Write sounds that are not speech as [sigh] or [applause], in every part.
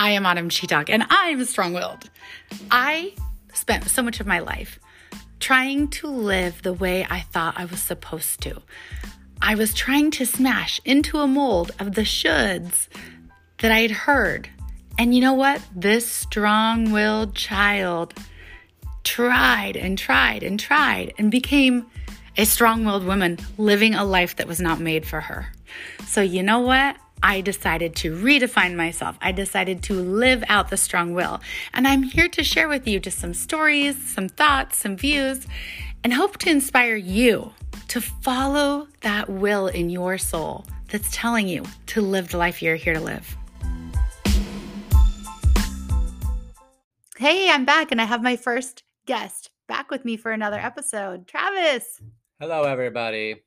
I am Autum Chetock and I'm strong willed. I spent so much of my life trying to live the way I thought I was supposed to. I was trying to smash into a mold of the shoulds that I had heard. And you know what? This strong willed child tried and tried and tried and became a strong willed woman living a life that was not made for her. So, you know what? I decided to redefine myself. I decided to live out the strong will. And I'm here to share with you just some stories, some thoughts, some views, and hope to inspire you to follow that will in your soul that's telling you to live the life you're here to live. Hey, I'm back and I have my first guest back with me for another episode. Travis. Hello, everybody.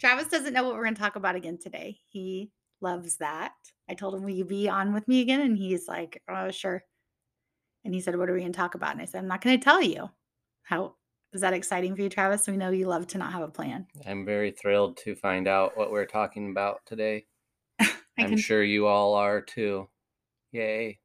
Travis doesn't know what we're going to talk about again today. He loves that. I told him, Will you be on with me again? And he's like, Oh, sure. And he said, What are we going to talk about? And I said, I'm not going to tell you. How is that exciting for you, Travis? We know you love to not have a plan. I'm very thrilled to find out what we're talking about today. [laughs] I'm can... sure you all are too. Yay.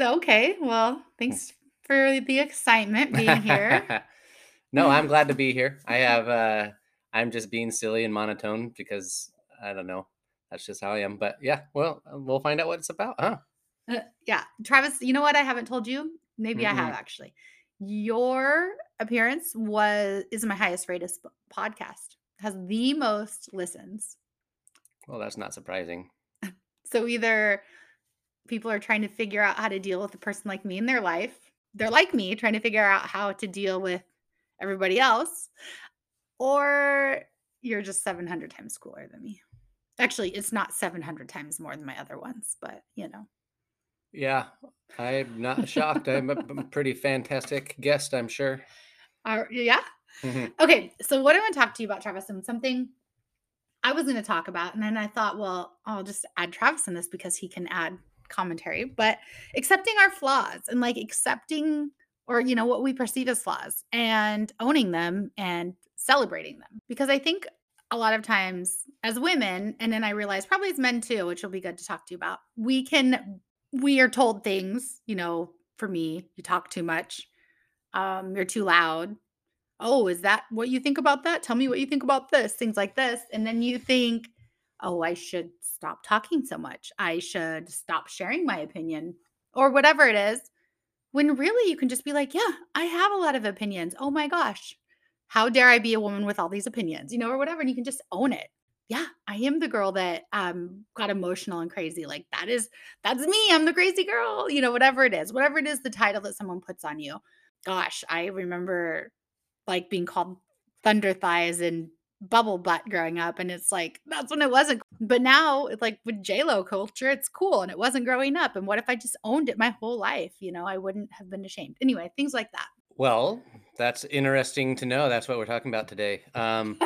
Okay. Well, thanks for the excitement being here. [laughs] no, I'm [laughs] glad to be here. I have, uh, I'm just being silly and monotone because I don't know that's just how I am. But yeah, well, uh, we'll find out what it's about, huh? Uh, yeah, Travis. You know what? I haven't told you. Maybe mm-hmm. I have actually. Your appearance was is my highest rated podcast. Has the most listens. Well, that's not surprising. [laughs] so either people are trying to figure out how to deal with a person like me in their life. They're like me, trying to figure out how to deal with everybody else, or you're just 700 times cooler than me. Actually, it's not 700 times more than my other ones, but you know. Yeah, I'm not shocked. I'm a pretty fantastic guest, I'm sure. Uh, yeah. Mm-hmm. Okay, so what I want to talk to you about, Travis, and something I was going to talk about, and then I thought, well, I'll just add Travis in this because he can add commentary. But accepting our flaws and like accepting, or you know, what we perceive as flaws, and owning them and celebrating them, because I think a lot of times as women, and then I realize probably as men too, which will be good to talk to you about, we can, we are told things, you know, for me, you talk too much, um, you're too loud. Oh, is that what you think about that? Tell me what you think about this, things like this. And then you think, oh, I should stop talking so much. I should stop sharing my opinion or whatever it is. When really you can just be like, yeah, I have a lot of opinions. Oh my gosh, how dare I be a woman with all these opinions, you know, or whatever. And you can just own it. Yeah, I am the girl that um got emotional and crazy. Like that is that's me. I'm the crazy girl, you know, whatever it is, whatever it is, the title that someone puts on you. Gosh, I remember like being called thunder thighs and bubble butt growing up. And it's like, that's when it wasn't. But now it's like with JLo culture, it's cool. And it wasn't growing up. And what if I just owned it my whole life? You know, I wouldn't have been ashamed. Anyway, things like that. Well, that's interesting to know. That's what we're talking about today. Um,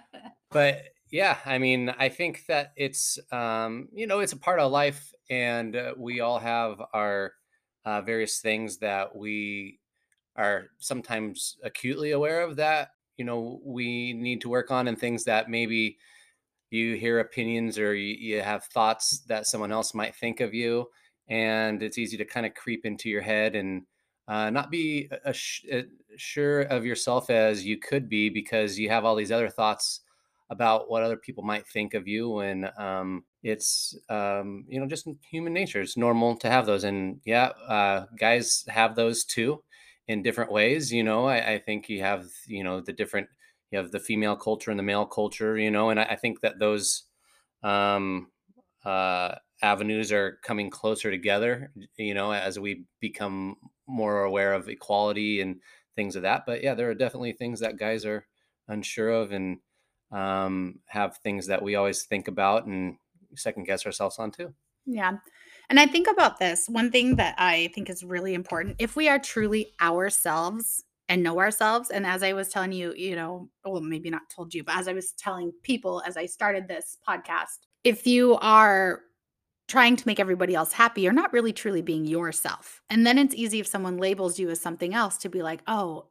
[laughs] but yeah, I mean, I think that it's um, you know it's a part of life, and uh, we all have our uh, various things that we are sometimes acutely aware of that you know we need to work on, and things that maybe you hear opinions or you, you have thoughts that someone else might think of you, and it's easy to kind of creep into your head and uh, not be a, a, sure of yourself as you could be because you have all these other thoughts about what other people might think of you and um, it's um, you know just human nature. It's normal to have those and yeah uh, guys have those too in different ways you know? I, I, think you have you know the different you have the female culture and the male culture you know? And i, I think that those um, uh, avenues are coming closer together you know as we become more aware of equality and things of that but yeah there are definitely things that guys are unsure of and um, have things that we always think about and second guess ourselves on too. Yeah and i think about this one thing that i think is really important if we are truly ourselves and know ourselves and as i was telling you you know well maybe not told you but as i was telling people as i started this podcast if you are trying to make everybody else happy, you're not really truly being yourself. And then it's easy if someone labels you as something else to be like, oh,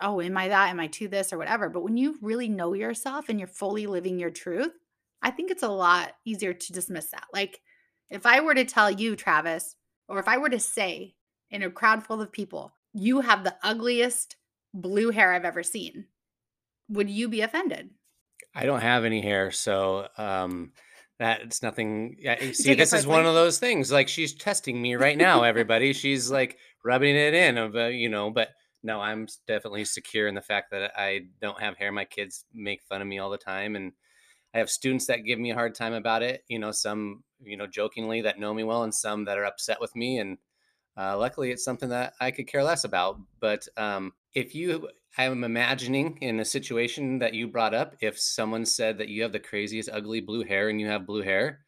oh, am I that? Am I to this or whatever? But when you really know yourself and you're fully living your truth, I think it's a lot easier to dismiss that. Like, If I were to tell you, Travis, or if I were to say in a crowd full of people, you have the ugliest blue hair I've ever seen, would you be offended? I don't have any hair, so um that's nothing. Yeah, see, this is one of those things. Like she's testing me right now, [laughs] everybody. She's like rubbing it in of uh, you know, but no, I'm definitely secure in the fact that I don't have hair. My kids make fun of me all the time and I have students that give me a hard time about it, you know, some, you know, jokingly that know me well and some that are upset with me and uh, luckily, it's something that I could care less about. But um, if you, I'm imagining in a situation that you brought up, if someone said that you have the craziest, ugly blue hair and you have blue hair,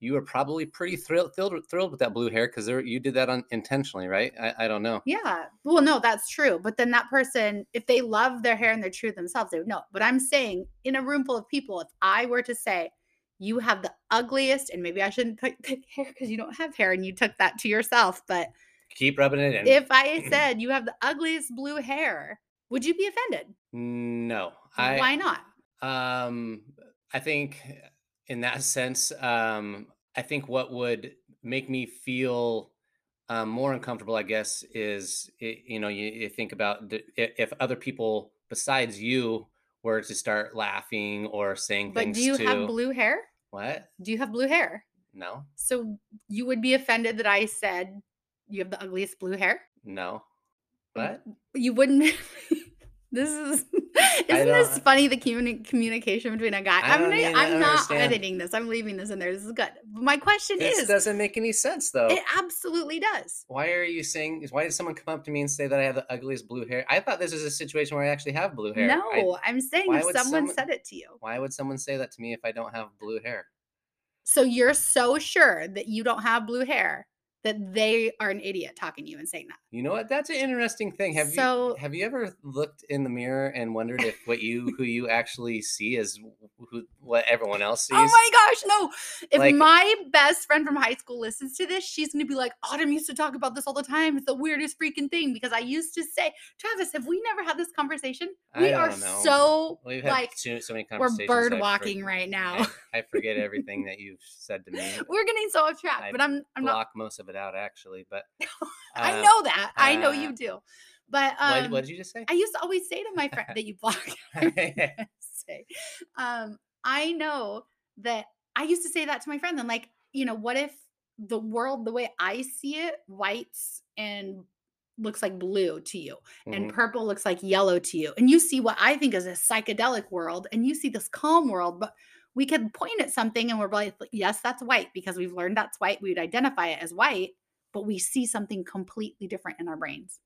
you are probably pretty thrilled thrilled, with- thrilled with that blue hair because you did that intentionally, right? I, I don't know. Yeah. Well, no, that's true. But then that person, if they love their hair and they're true to themselves, they would know. But I'm saying in a room full of people, if I were to say, you have the ugliest, and maybe I shouldn't pick [laughs] hair because you don't have hair and you took that to yourself. But Keep rubbing it in. if I [clears throat] said you have the ugliest blue hair, would you be offended? no, I. Why not? Um, I think in that sense, um, I think what would make me feel um, more uncomfortable, I guess, is i you know you, you think about the, if other people besides you were to start laughing or saying But things do you to have blue hair? what? Do you have blue hair? No, So you would be offended that I said you have the ugliest blue hair? no, what? You wouldn't. [laughs] this is [laughs] isn't this funny? The communi- communication between a guy. I I'm gonna, I'm not understand. editing this. I'm leaving this in there. This is good. But my question This is, doesn't make any sense though. it absolutely does. why are you saying? Why did someone come up to me and say that I have the ugliest blue hair? I thought this was a situation where I actually have blue hair. No, I'm saying if someone someone- said it to you, why would someone say that to me if I don't have blue hair? so you're so sure that you don't have blue hair that they are an idiot talking to you and saying that. You know what? That's an interesting thing. Have So- you have you ever looked in the mirror and wondered if what you who you actually see is who what everyone else oh sees? Oh my gosh, no. If Like- my best friend from high school listens to this, she's going to be like, Autum used to talk about this all the time. It's the weirdest freaking thing because I used to say, Travis, have we never had this conversation? We are know. so We've had like, so, so many we're conversations. bird I for- walking right now. I, I forget everything that you've said to me. [laughs] We're getting so off track, I but I'm I'm not Block most of it out actually, but [laughs] I uh, know that. I know uh, you do. But What, um what did you just say? I used to always say to my friend that you block. [laughs] [laughs] say. Um, I know that I used to say that to my friend. I'm like, you know, what if the world, the way I see it, whites and looks like blue to you, and Mhm. purple looks like yellow to you, and you see what I think is a psychedelic world, and you see this calm world, but we could point at something and we're like, yes, that's white because we've learned that's white. We would identify it as white, but we see something completely different in our brains.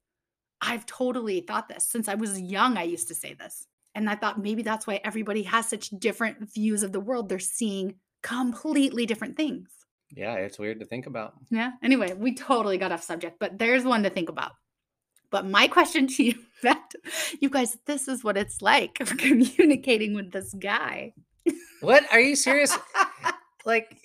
I've totally thought this since I was young. I used to say this. And I thought maybe that's why everybody has such different views of the world. They're seeing completely different things. yeah, it's weird to think about. Yeah. Anyway, we totally got off subject, but there's one to think about. But my question to you, [laughs] to, you guys, this is what it's like [laughs] communicating with this guy. What? Are you serious? [laughs] like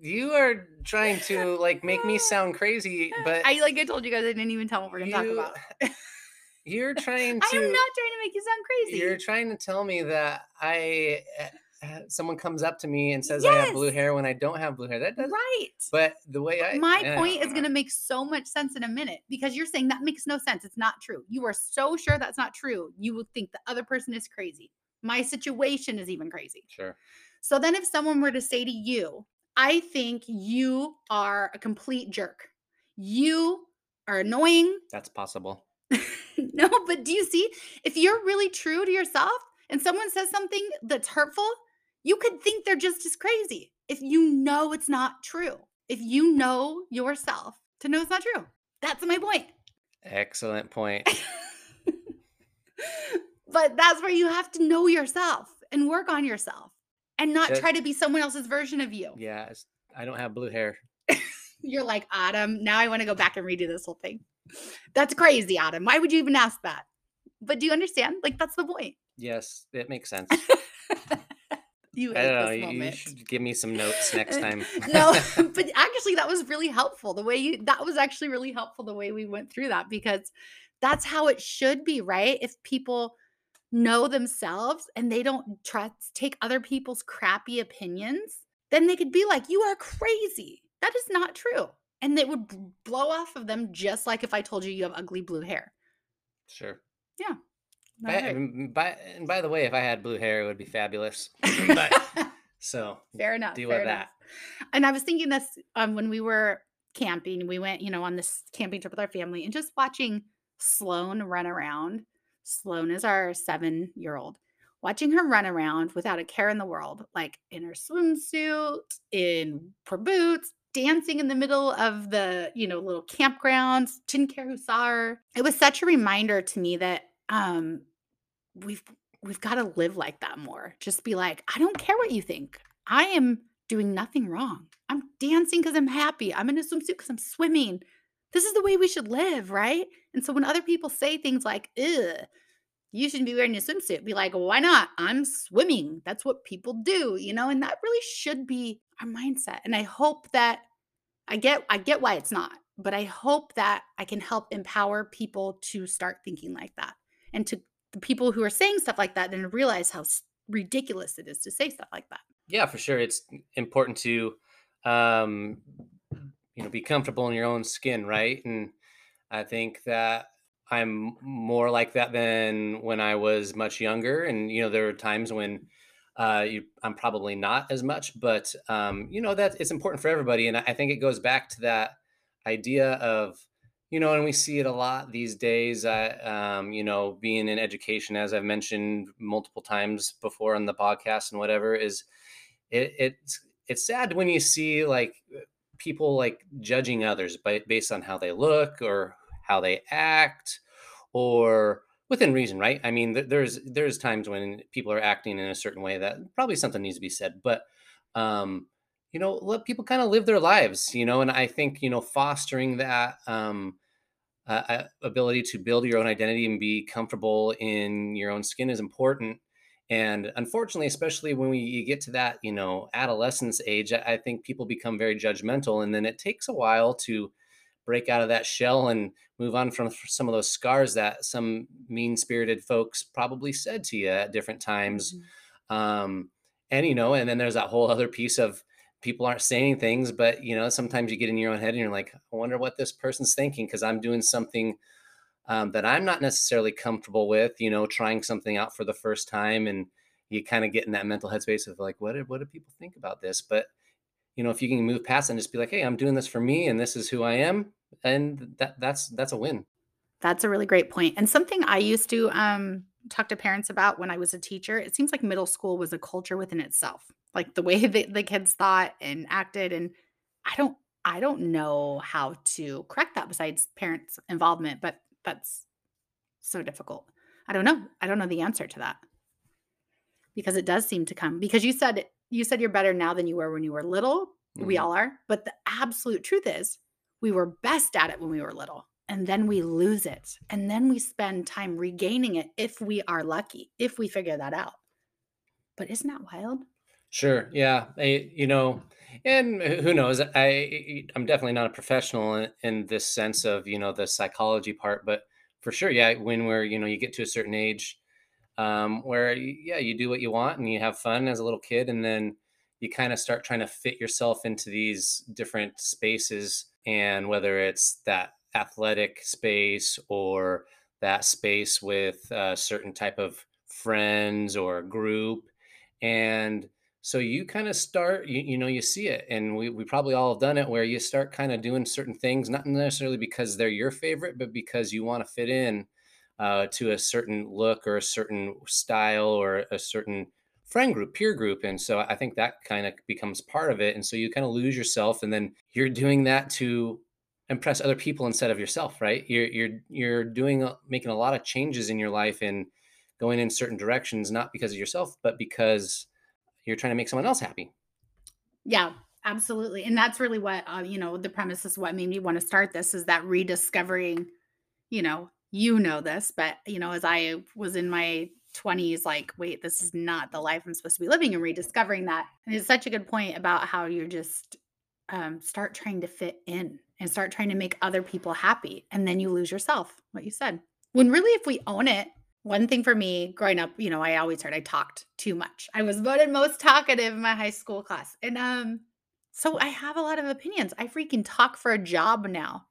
you are trying to like make me sound crazy, but I like I told you guys, I didn't even tell what we're gonna you- talk about. [laughs] you're [laughs] trying to I am not trying to make you sound crazy. you're trying to tell me that I uh, uh, someone comes up to me and says I have blue hair when I don't have blue hair. That doesn't. right. But the way I my point is going to make so much sense in a minute because you're saying that makes no sense. It's not true. You are so sure that's not true. You will think the other person is crazy. My situation is even crazy. Sure. So then, if someone were to say to you, I think you are a complete jerk, you are annoying. That's possible. [laughs] no, but do you see? If you're really true to yourself and someone says something that's hurtful, you could think they're just as crazy if you know it's not true. If you know yourself to know it's not true. That's my point. Excellent point. [laughs] but that's where you have to know yourself and work on yourself and not That- try to be someone else's version of you. Yeah, it's- I don't have blue hair. [laughs] You're like, Autum, now I want to go back and redo this whole thing. That's crazy, Autum. Why would you even ask that? But do you understand? Like, that's the point. Yes, it makes sense. [laughs] You I hate don't know. this You, you moment. should give me some notes next [laughs] time. no, but actually, that was really helpful. The way you, that was actually really helpful the way we went through that because that's how it should be, right? If people know themselves and they don't trust, take other people's crappy opinions, then they could be like, you are crazy. That is not true." And it would blow off of them just like if I told you you have ugly blue hair. Sure. Yeah. By, by, and by the way, if I had blue hair, it would be fabulous. [laughs] but [laughs] so fair enough. deal fair with enough. And I was thinking this um, when we were camping. We went, you know, on this camping trip with our family and just watching Sloan run around. Sloan is our seven year old. Watching her run around without a care in the world, like in her swimsuit, in her boots, dancing in the middle of the, you know, little campgrounds, didn't care who saw her. It was such a reminder to me that um we've we've got to live like that more. Just be like, I don't care what you think. I am doing nothing wrong. I'm dancing because I'm happy. I'm in a swimsuit because I'm swimming. This is the way we should live, right? And so when other people say things like, ugh, you shouldn't be wearing a swimsuit, be like, why not? I'm swimming. That's what people do, you know? And that really should be our mindset. And I hope that I get I get why it's not, but I hope that I can help empower people to start thinking like that. And to the people who are saying stuff like that then realize how ridiculous it is to say stuff like that. yeah, for sure, it's important to um, you know be comfortable in your own skin, right? And I think that I'm more like that than when I was much younger. And you know, there are times when uh, you, I'm probably not as much, but um, you know that it's important for everybody. And I think it goes back to that idea of you know, and we see it a lot these days. i um, you know, being in education, as I've mentioned multiple times before on the podcast and whatever, is it, it's it's sad when you see like people like judging others by, based on how they look or how they act or within reason right? I mean there's there's times when people are acting in a certain way that probably something needs to be said but um you know let people kind of live their lives you know and i think you know fostering that um uh, ability to build your own identity and be comfortable in your own skin is important and unfortunately especially when we you get to that you know adolescence age i I think people become very judgmental and then it takes a while to break out of that shell and move on from some of those scars that some mean spirited folks probably said to you at different times Mhm. um and you know and then there's that whole other piece of people aren't saying things but you know sometimes you get in your own head and you're like i wonder what this person's thinking because i'm doing something um, that i'm not necessarily comfortable with you know trying something out for the first time and you kind of get in that mental headspace of like what do, what do people think about this but you know if you can move past and just be like hey i'm doing this for me and this is who i am and that that's that's a win That's a really great point. And something I used to um, talk to parents about when I was a teacher, it seems like middle school was a culture within itself. Like the way [laughs] that the kids thought and acted. And I don't I don't know how to correct that besides parents' involvement, but that's so difficult. I don't know. I don't know the answer to that because it does seem to come because you said you said you're better now than you were when you were little. We Mhm. all are. But the absolute truth is we were best at it when we were little. And then we lose it. And then we spend time regaining it if we are lucky, if we figure that out. But isn't that wild? Sure. Yeah. I, you know, and who who knows? I I'm definitely not a professional in, in this sense of you know the psychology part, but for sure, yeah. When we're you know you get to a certain age, um, where yeah you do what you want and you have fun as a little kid, and then you kind of start trying to fit yourself into these different spaces, and whether it's that athletic space or that space with a certain type of friends or group and so you kind of start you, you know you see it and we, we probably all have done it where you start kind of doing certain things not necessarily because they're your favorite but because you want to fit in uh, to a certain look or a certain style or a certain friend group peer group and so i think that kind of becomes part of it and so you kind of lose yourself and then you're doing that to impress other people instead of yourself right? You're you're you're doing making a lot of changes in your life and going in certain directions not because of yourself but because you're trying to make someone else happy. Yeah, absolutely. And that's really what, uh, you know, the premise is what made me want to start this is that rediscovering, you know, you know this, but, you know, as I was in my 20s, like, wait, this is not the life I'm supposed to be living and rediscovering that. And it's such a good point about how you're just um, start trying to fit in and start trying to make other people happy. And then you lose yourself, what you said. When really, if we own it, one thing for me growing up, you know, I always heard I talked too much. I was voted most talkative in my high school class. And um, so I have a lot of opinions. I freaking talk for a job now.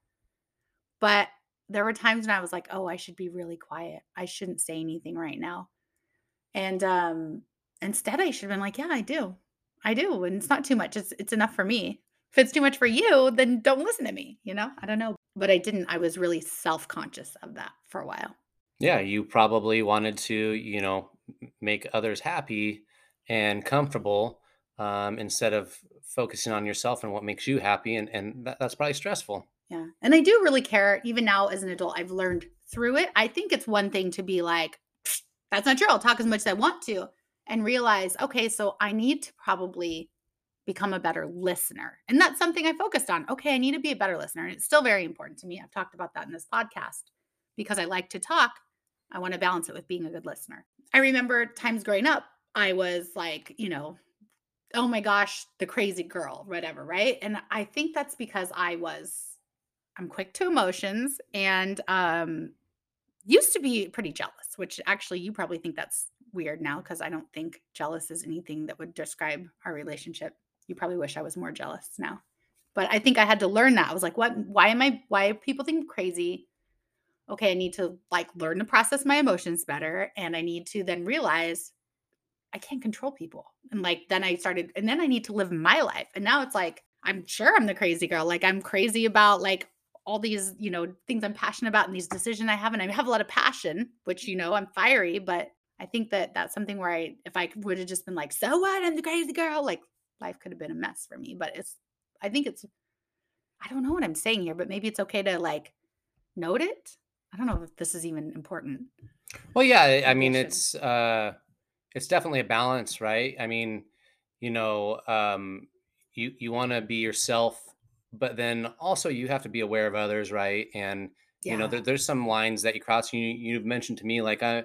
But there were times when I was like, "Oh, I should be really quiet. I shouldn't say anything right now." And um instead I should have been like, "Yeah, I do. I do. And it's not too much. It's it's enough for me. If it's too much for you, then don't listen to me, you know? I don't know." But I didn't. I was really self-conscious of that for a while. Yeah, you probably wanted to, you know, make others happy and comfortable um, instead of focusing on yourself and what makes you happy, and and that, that's probably stressful. Yeah. And I do really care even now as an adult. I've learned through it. I think it's one thing to be like, that's not true. I'll talk as much as I want to and realize, okay, so I need to probably become a better listener. And that's something I focused on. Okay, I need to be a better listener. And it's still very important to me. I've talked about that in this podcast because I like to talk. I want to balance it with being a good listener. I remember times growing up, I was like, you know, oh my gosh, the crazy girl, whatever, right? And I think that's because I was I'm quick to emotions and um used to be pretty jealous, which actually you probably think that's weird now because I don't think jealous is anything that would describe our relationship. You probably wish I was more jealous now. But I think I had to learn that. I was like, what why am I why people think I'm crazy? Okay, I need to like learn to process my emotions better and I need to then realize I can't control people. And like then I started and then I need to live my life. And now it's like I'm sure I'm the crazy girl. Like I'm crazy about like all these, you know, things I'm passionate about and these decisions I have and I have a lot of passion, which you know, I'm fiery, but I think that that's something where I if I would have just been like, "So what? I'm the crazy girl." Like life could have been a mess for me, but it's I think it's I don't know what I'm saying here, but maybe it's okay to like note it. I don't know if this is even important. Well, yeah, I I Maybe I mean, it's uh, it's definitely a balance, right? I mean, you know, um, you you want to be yourself, but then also you have to be aware of others, right? And you know, there, there's some lines that you cross. You you've mentioned to me, like I,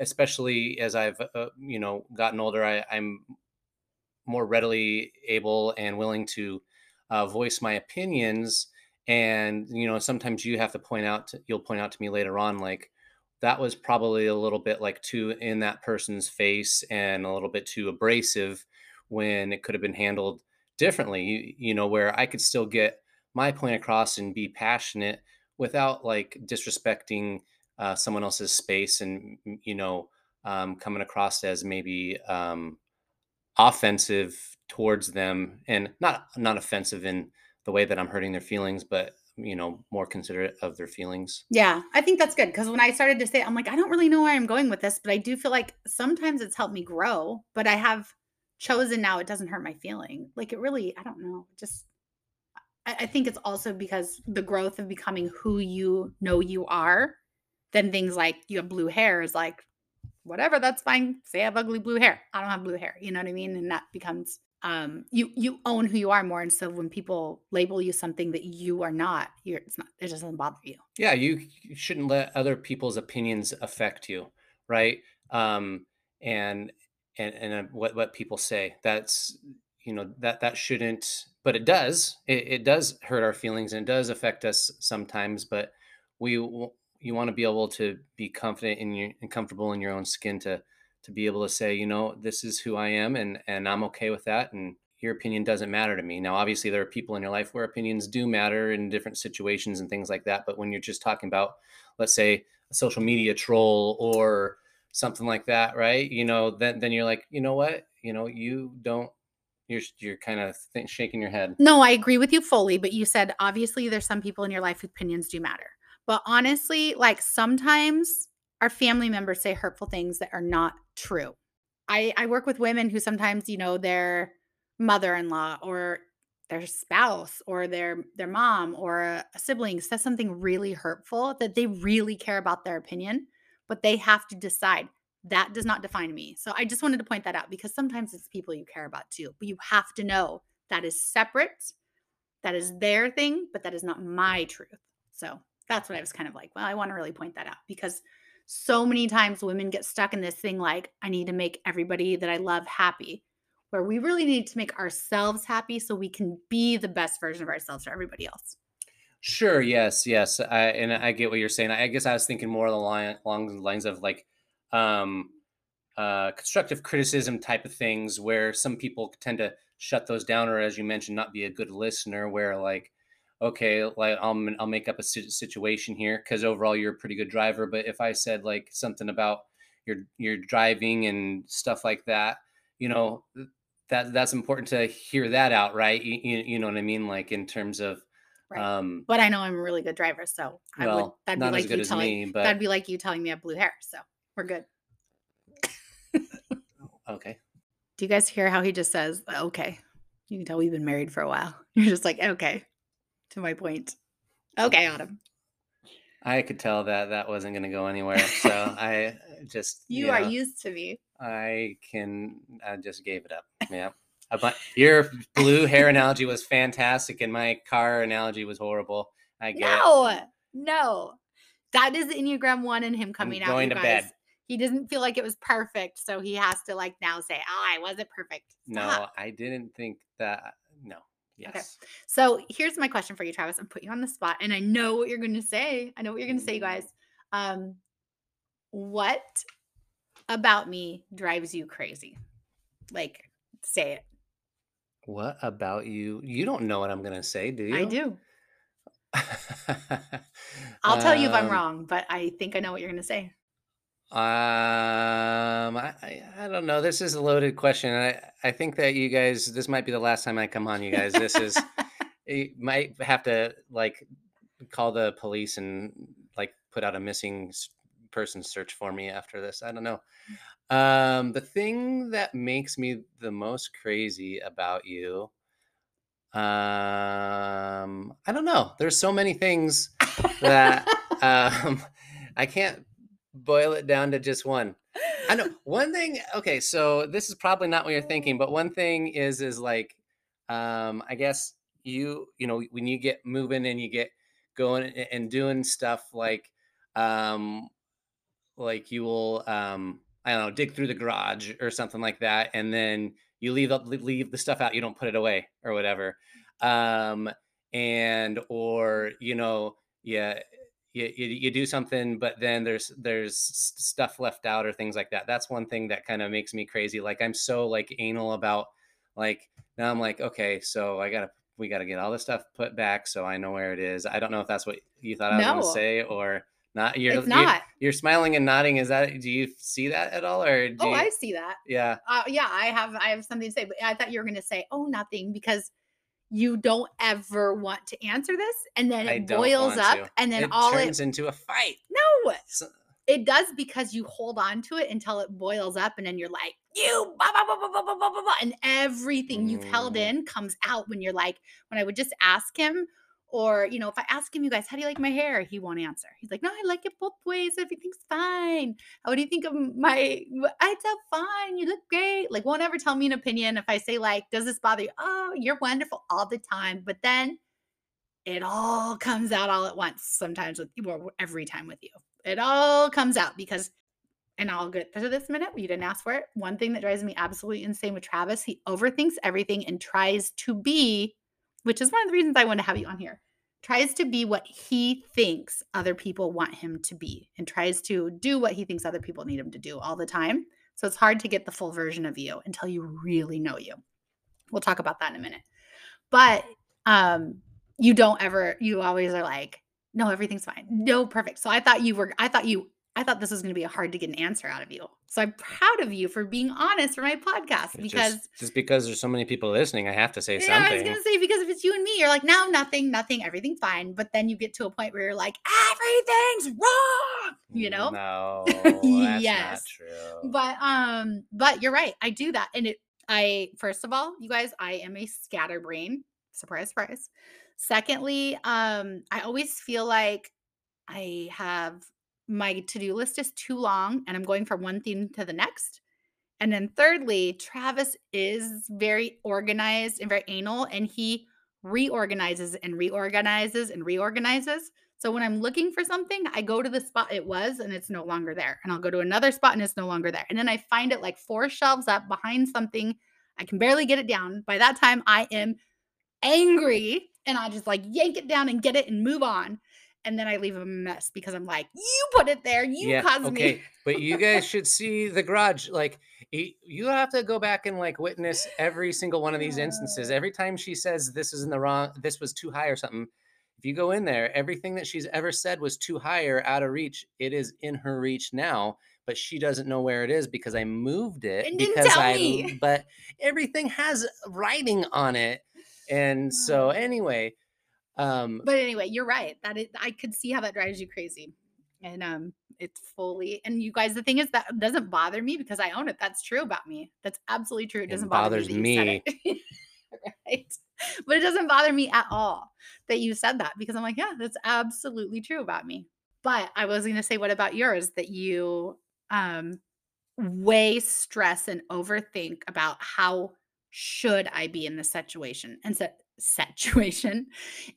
especially as I've uh, you know gotten older, I, I'm more readily able and willing to uh, voice my opinions and you know sometimes you have to point out to, you'll point out to me later on like that was probably a little bit like too in that person's face and a little bit too abrasive when it could have been handled differently you, you know where i could still get my point across and be passionate without like disrespecting uh, someone else's space and you know um, coming across as maybe um, offensive towards them and not not offensive in the way that I'm hurting their feelings, but you know, more considerate of their feelings. Yeah, I think that's good because when I started to say, I'm like, I don't really know where I'm going with this, but I do feel like sometimes it's helped me grow. But I have chosen now it doesn't hurt my feeling. Like it really, I don't know. Just I, I think it's also because the growth of becoming who you know you are. Then things like you have blue hair is like whatever, that's fine. Say I have ugly blue hair. I don't have blue hair. You know what I mean? And that becomes um you you own who you are more. And so when people label you something that you are not, you're it's not it doesn't bother you. Yeah, you, shouldn't let other people's opinions affect you, right? Um, and and and uh, what what people say that's you know that that shouldn't, but it does. It, it does hurt our feelings and it does affect us sometimes. But we you want to be able to be confident in your and comfortable in your own skin to to be able to say, you know, this is who I am and and I'm okay with that. And your opinion doesn't matter to me. Now, obviously, there are people in your life where opinions do matter in different situations and things like that. But when you're just talking about, let's say, a social media troll or something like that, right? You know, then then you're like, you know what? You know, you don't. You're you're kind of th- shaking your head. No, I agree with you fully, but you said obviously there's some people in your life whose opinions do matter. But honestly, like sometimes our family members say hurtful things that are not true. I I work with women who sometimes, you know, their mother-in-law or their spouse or their their mom or a, a sibling says something really hurtful that they really care about their opinion, but they have to decide that does not define me. So I just wanted to point that out because sometimes it's people you care about too, but you have to know that is separate that is their thing, but that is not my truth. So that's what I was kind of like, well, I want to really point that out because so many times women get stuck in this thing like, I need to make everybody that I love happy, where we really need to make ourselves happy so we can be the best version of ourselves for everybody else. Sure. Yes. Yes. I, and I get what you're saying. I guess I was thinking more along along the lines of like, um, uh, constructive criticism type of things where some people tend to shut those down or as you mentioned not be a good listener where like okay, like I'll I'll make up a situation here because overall you're a pretty good driver. But if I said like something about your your driving and stuff like that, you know, that that's important to hear that out, right? You, you, you know what I mean? Like in terms of Right. um But I know I'm a really good driver, so I would well, that'd be not as good you as telling me, but that'd be like you telling me I have blue hair. So we're good. [laughs] okay. Do you guys hear how he just says, okay? You can tell we've been married for a while. [laughs] You're just like, okay, to my point. Okay, Autum. I could tell that that wasn't going to go anywhere. So [laughs] I just You are know, used to me. I can I just gave it up. Yeah. But your blue hair analogy was fantastic and my car analogy was horrible. I get it. No, no. That is Enneagram one and him coming out. going to guys. bed. He doesn't feel like it was perfect, so he has to like now say, "Oh, I wasn't perfect." No, I didn't think that Yes. So here's my question for you, Travis. I'm putting you on the spot, and I know what you're going to say. I know what you're going to say, you guys. Um, what about me drives you crazy? Like, say it. What about you? You don't know what I'm going to say, do you? I do. [laughs] I'll tell you if I'm Um, wrong, but I think I know what you're going to say. Um, I, I I don't know. This is a loaded question. I I think that you guys, this might be the last time I come on. You guys, this is [laughs] you might have to like call the police and like put out a missing s- person search for me after this. I don't know. Um, the thing that makes me the most crazy about you, um, I don't know. There's so many things that [laughs] um I can't boil it down to just one. I know [laughs] one thing. Okay, so this is probably not what you're thinking, but one thing is is like, um, I guess you you know when you get moving and you get going and doing stuff like, um, like you will um I don't know dig through the garage or something like that, and then you leave up leave the stuff out. You don't put it away or whatever, um, and or you know yeah you, you, you do something but then there's there's stuff left out or things like that that's one thing that kind of makes me crazy like i'm so like anal about like now i'm like okay so i gotta we gotta get all this stuff put back so i know where it is i don't know if that's what you thought i was No. gonna say or not you're it's not. you're, smiling and nodding is that do you see that at all or do Oh, you, I see that. yeah Uh, yeah, I have. I have something to say, but I thought you were going to say, "Oh, nothing," because you don't ever want to answer this and then it boils up to. and then it all turns it, into a fight. No! It does because you hold on to it until it boils up and then you're like you blah, blah, blah, blah, blah, blah, blah, and everything you've held mm. in comes out when you're like when i would just ask him or you know if i ask him you guys how do you like my hair? he won't answer. He's like no i like it both ways. Everything's fine. How do you think of my i tell fine. You look great. Like, won't ever tell me an opinion. If I say like, does this bother you? Oh, you're wonderful all the time. But then it all comes out all at once. Sometimes with well, every time with you, it all comes out because. And I'll get to this minute. You didn't ask for it. One thing that drives me absolutely insane with Travis, he overthinks everything and tries to be, which is one of the reasons I want to have you on here tries to be what he thinks other people want him to be and tries to do what he thinks other people need him to do all the time. So it's hard to get the full version of you until you really know you. We'll talk about that in a minute. But um you don't ever you always are like, no, everything's fine. No, perfect. So I thought you were I thought you I thought this was going to be a hard to get an answer out of you. So I'm proud of you for being honest for my podcast because just, just because there's so many people listening i have to say yeah, I was gonna say because if it's you and me, you're like, no, nothing, nothing, everything's fine. But then you get to a point where you're like, everything's wrong, you know. [laughs] no Yes. But um, but you're right. I do that, and it. I first of all, you guys, I am a scatterbrain. Surprise, surprise. Secondly, um, I always feel like I have my to-do list is too long, and I'm going from one thing to the next. And then thirdly, Travis is very organized and very anal, and he reorganizes and reorganizes and reorganizes. So when I'm looking for something, I go to the spot it was and it's no longer there. And I'll go to another spot and it's no longer there. And then I find it like four shelves up behind something. I can barely get it down. By that time, I am angry and I just like yank it down and get it and move on. And then I leave a mess because I'm like, you put it there. You caused okay me. but you guys should see the garage like you have to go back and like witness every single one of these instances every time she says this is in the wrong this was too high or something if you go in there, everything that she's ever said was too high or out of reach. It is in her reach now, but she doesn't know where it is because I moved it And didn't because tell I me. but everything has writing on it. And so Oh. anyway, um But anyway, you're right. That is, I could see how that drives you crazy. And um it's fully and you guys the thing is that doesn't bother me because I own it. That's true about me. That's absolutely true. It It doesn't bother bothers me. [laughs] That you said it. right. But it doesn't bother me at all that you said that because I'm like, yeah, that's absolutely true about me. But I was going to say what about yours that you um way stress and overthink about how should I be in this situation and set [laughs] situation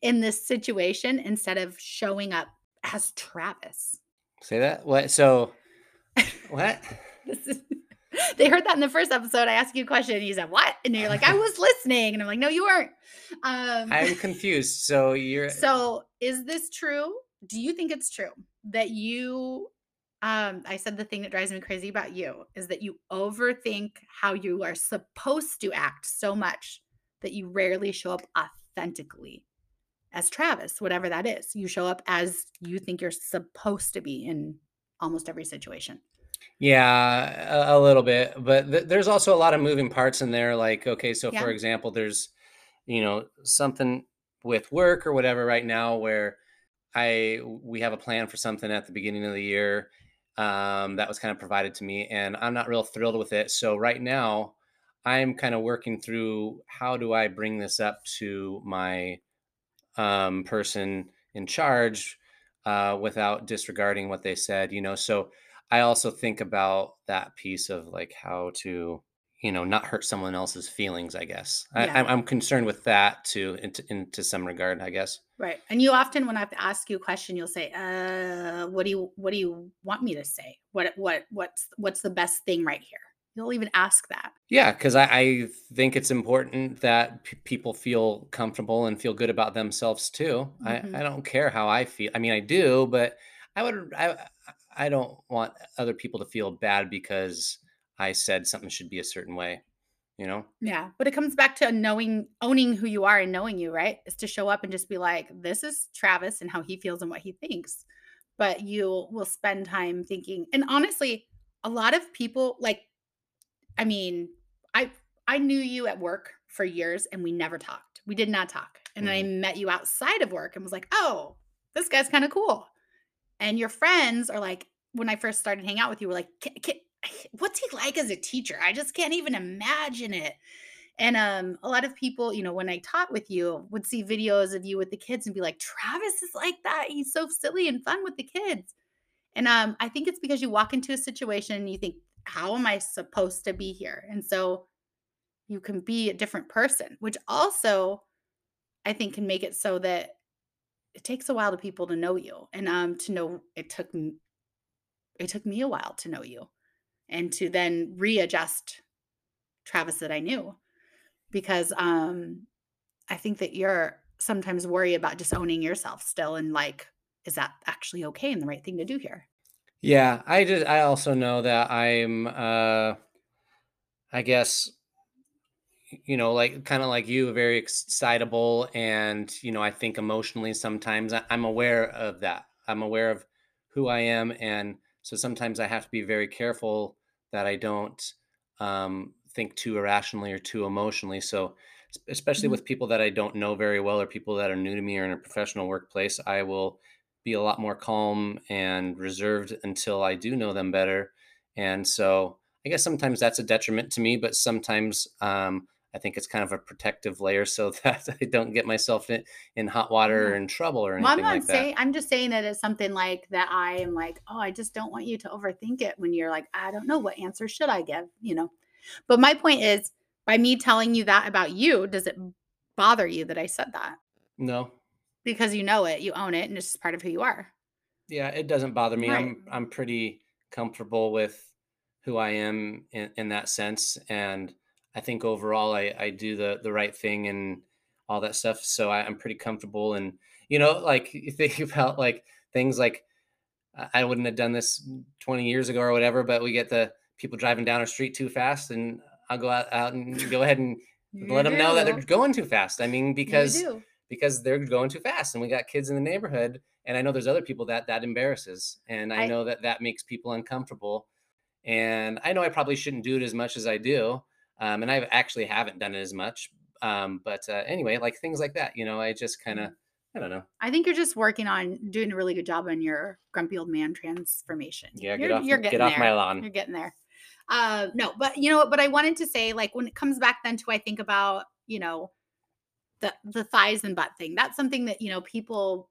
in this situation instead of showing up as Travis. say that? What so [laughs] what? This is [laughs] they heard that in the first episode. I asked you a question and you said, What? And you're like, I was listening. And I'm like, No, you weren't. Um I'm confused. So you're [laughs] so is this true? Do you think it's true that you um I said the thing that drives me crazy about you is that you overthink how you are supposed to act so much that you rarely show up authentically as Travis, whatever that is. You show up as you think you're supposed to be in almost every situation. Yeah, a, a little bit, but th- there's also a lot of moving parts in there. Like, okay, so Yeah. for example, there's, you know, something with work or whatever right now where I we have a plan for something at the beginning of the year um, that was kind of provided to me, and I'm not real thrilled with it. So right now, I'm kind of working through how do I bring this up to my um, person in charge uh, without disregarding what they said, you know. So I also think about that piece of like how to, you know, not hurt someone else's feelings. I guess I, Yeah. I'm, I'm concerned with that too, into, into some regard. I guess. Right. And you often when I have to ask you a question, you'll say, uh, what do you what do you want me to say? What what what's what's the best thing right here? You'll even ask that. Yeah, because I, I think it's important that p- people feel comfortable and feel good about themselves too. Mhm. I, I don't care how I feel. I mean, I do, but I would I I don't want other people to feel bad because I said something should be a certain way. You know? Yeah. But it comes back to knowing owning who you are and knowing you, right? Is to show up and just be like, this is Travis and how he feels and what he thinks. But you will spend time thinking. And honestly, a lot of people like I mean, I I knew you at work for years and we never talked. We did not talk. And I mm-hmm. met you outside of work and was like, "Oh, this guy's kind of cool." And your friends are like, when I first started hanging out with you, were like, "Ca- ca- [sighs] "What's he like as a teacher? I just can't even imagine it." And um, a lot of people, you know, when I taught with you, would see videos of you with the kids and be like, "Travis is like that. He's so silly and fun with the kids." And um, I think it's because you walk into a situation and you think, how am I supposed to be here? And so you can be a different person, which also I think can make it so that it takes a while to people to know you. And um to know it took it took me a while to know you and to then readjust Travis that I knew. Because um I think that you're sometimes worry about disowning yourself still and like, is that actually okay and the right thing to do here? Yeah, I just I also know that I'm uh I guess you know like kind of like you very excitable and you know I think emotionally sometimes I, I'm aware of that. I'm aware of who I am and so sometimes I have to be very careful that I don't um think too irrationally or too emotionally. So es- especially Mhm. with people that I don't know very well or people that are new to me or in a professional workplace, I will be a lot more calm and reserved until I do know them better. And so I guess sometimes that's a detriment to me, but sometimes um, I think it's kind of a protective layer so [laughs] that I don't get myself in, in hot water mm-hmm. or in trouble or Well, I'm anything not like that. I'm just saying that it's something like that I am like, oh, I just don't want you to overthink it when you're like, I don't know what answer should I give, you know. But my point is, by me telling you that about you, does it bother you that I said that? No, Because you know it, you own it, and it's just part of who you are. yeah, it doesn't bother me. Right. I'm I'm pretty comfortable with who I am in, in that sense, and I think overall I, I do the the right thing and all that stuff. So I, I'm pretty comfortable, and you know, like [laughs] you think about like things like I wouldn't have done this 20 years ago or whatever, but we get the people driving down our street too fast, and I'll go out, out and go ahead and let them know that they're going too fast. I mean, because because they're going too fast and we got kids in the neighborhood and i know there's other people that that embarrasses and i, I- know that that makes people uncomfortable and i know i probably shouldn't do it as much as i do um, and i actually haven't done it as much um, but uh, anyway like things like that you know i just kind of i don't know I think you're just working on doing a really good job on your grumpy old man transformation. yeah you're, get off, you're get getting off my lawn You're getting there. Uh, no, but you know? But I wanted to say, like, when it comes back then to I think about, you know, the the thighs and butt thing. That's something that you know people.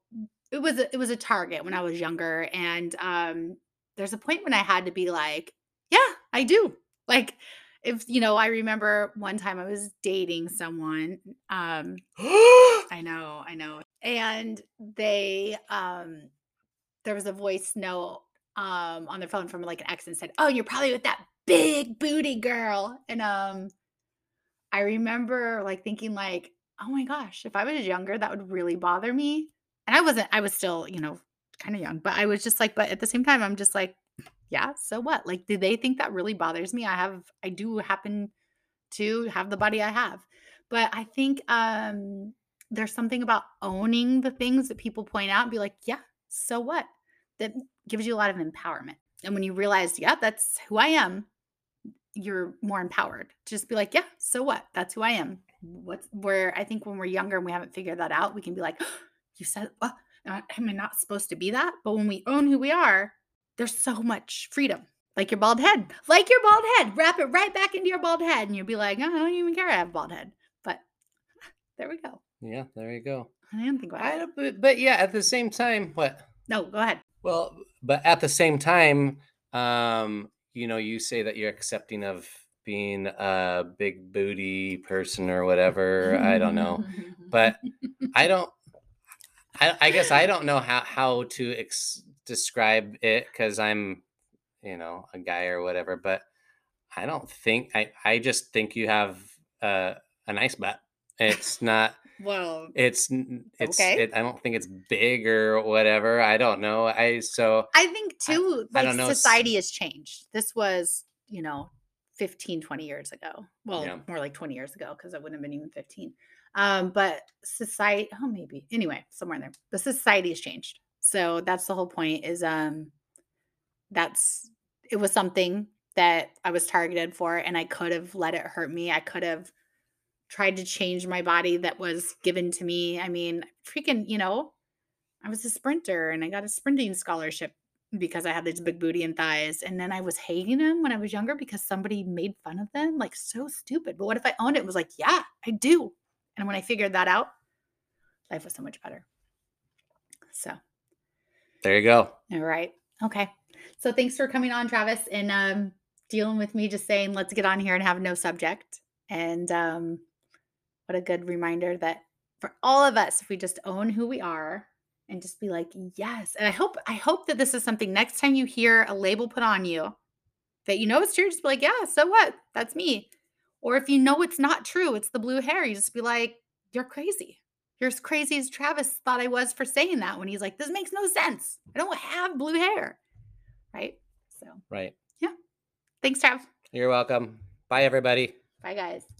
It was a, it was a target when I was younger, and um, there's a point when I had to be like, yeah, I do. Like, if you know, I remember one time I was dating someone. Um, [gasps] I know, I know. And they um there was a voice note um on their phone from like an ex and said, "Oh, you're probably with that big booty girl." And um I remember like thinking like, "Oh my gosh, if I was younger, that would really bother me." And I wasn't I was still, you know, kind of young, but I was just like but at the same time I'm just like, "Yeah, so what?" Like do they think that really bothers me? I have I do happen to have the body I have. But I think um there's something about owning the things that people point out and be like, yeah, so what? That gives you a lot of empowerment. And when you realize, yeah, that's who I am, you're more empowered. Just be like, yeah, so what? That's who I am. What's where I think when we're younger and we haven't figured that out, we can be like, you said, what? Am I not supposed to be that? But when we own who we are, there's so much freedom. Like your bald head, like your bald head, wrap it right back into your bald head, and you'll be like, oh, I don't even care I have a bald head. But [laughs] there we go. yeah there you go I didn't think about I, it. but, but yeah at the same time what No, go ahead. Well, but at the same time, um, you know, you say that you're accepting of being a big booty person or whatever. I don't know. [laughs] But I don't. I, I guess I don't know how how to ex- describe it because I'm, you know, a guy or whatever. But I don't think I. I just think you have a a nice butt. It's not. [laughs] well, It's it's. Okay. It, I don't think it's big or whatever. I don't know. I so I think too, I like don't know, society has changed. This was, you know, 15, 20 years ago. Well, Yeah. more like 20 years ago because I wouldn't have been even 15. Um, but society, oh, maybe. Anyway, somewhere in there. The society has changed. So that's the whole point is um that's it was something that I was targeted for and I could have let it hurt me. I could have tried to change my body that was given to me. I mean, freaking, you know, I was a sprinter and I got a sprinting scholarship because I had these big booty and thighs. And then I was hating them when I was younger because somebody made fun of them. Like so stupid. But what if I owned it? and was like, yeah, I do. And when I figured that out, life was so much better. So there you go. all right. Okay. So thanks for coming on, Travis, and um, dealing with me just saying, let's get on here and have no subject. And um, what a good reminder that for all of us, if we just own who we are and just be like, yes. And I hope, I hope that this is something next time you hear a label put on you that you know it's true, just be like, yeah, so what? That's me. Or if you know it's not true, it's the blue hair, you just be like, you're crazy. You're as crazy as Travis thought I was for saying that when he's like, this makes no sense. I don't have blue hair. Right. So Right. Yeah. Thanks, Trav. You're welcome. Bye, everybody. Bye, guys.